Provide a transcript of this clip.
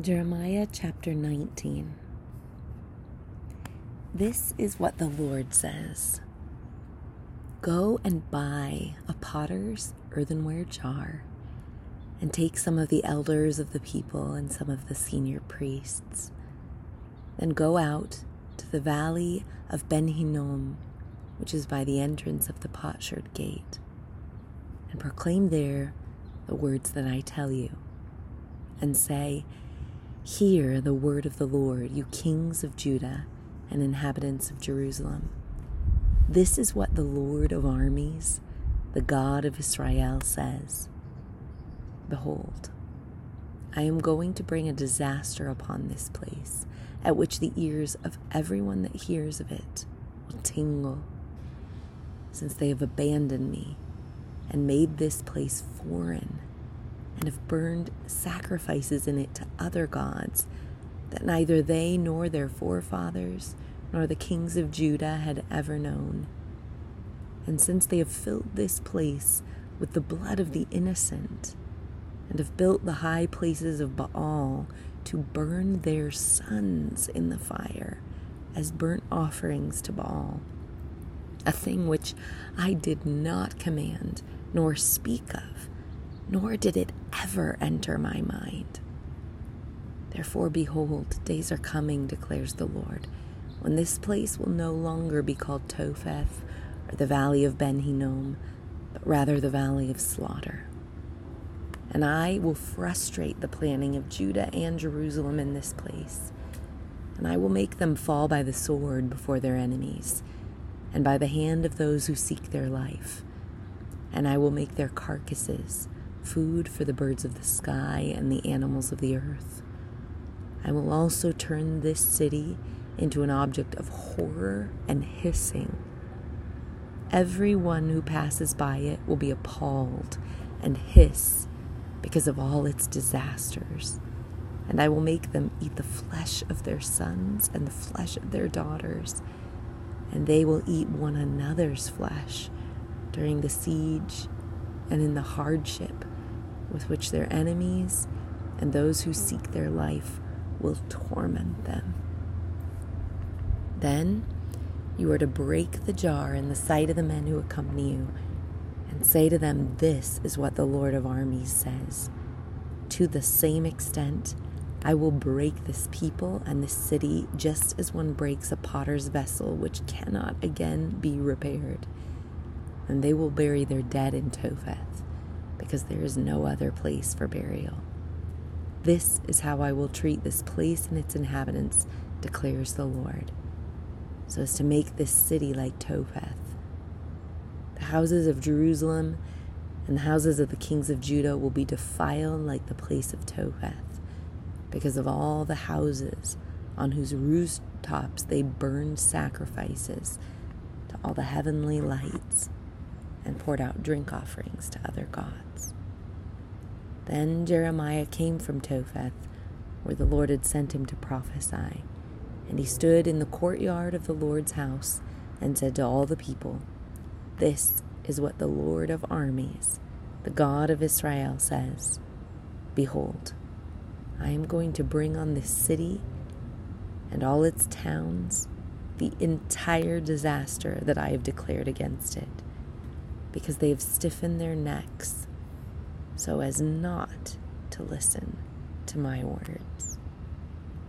Jeremiah chapter 19. This is what the Lord says Go and buy a potter's earthenware jar, and take some of the elders of the people and some of the senior priests. Then go out to the valley of Ben Hinnom, which is by the entrance of the potsherd gate, and proclaim there the words that I tell you, and say, Hear the word of the Lord, you kings of Judah and inhabitants of Jerusalem. This is what the Lord of armies, the God of Israel, says Behold, I am going to bring a disaster upon this place, at which the ears of everyone that hears of it will tingle, since they have abandoned me and made this place foreign and have burned sacrifices in it to other gods that neither they nor their forefathers nor the kings of Judah had ever known. And since they have filled this place with the blood of the innocent, and have built the high places of Baal to burn their sons in the fire as burnt offerings to Baal, a thing which I did not command nor speak of, nor did it ever enter my mind. Therefore, behold, days are coming, declares the Lord, when this place will no longer be called Topheth or the valley of Ben Hinnom, but rather the valley of slaughter. And I will frustrate the planning of Judah and Jerusalem in this place, and I will make them fall by the sword before their enemies, and by the hand of those who seek their life. And I will make their carcasses food for the birds of the sky and the animals of the earth. I will also turn this city into an object of horror and hissing. Everyone who passes by it will be appalled and hiss because of all its disasters. And I will make them eat the flesh of their sons and the flesh of their daughters, and they will eat one another's flesh during the siege and in the hardship with which their enemies and those who seek their life will torment them. Then you are to break the jar in the sight of the men who accompany you and say to them, This is what the Lord of armies says. To the same extent, I will break this people and this city just as one breaks a potter's vessel which cannot again be repaired. And they will bury their dead in Topheth because there is no other place for burial. This is how I will treat this place and its inhabitants, declares the Lord, so as to make this city like Topheth. The houses of Jerusalem and the houses of the kings of Judah will be defiled like the place of Topheth, because of all the houses on whose rooftops they burned sacrifices to all the heavenly lights and poured out drink offerings to other gods. Then Jeremiah came from Topheth, where the Lord had sent him to prophesy, and he stood in the courtyard of the Lord's house and said to all the people, This is what the Lord of armies, the God of Israel, says. Behold, I am going to bring on this city and all its towns the entire disaster that I have declared against it because they have stiffened their necks so as not to listen to my words.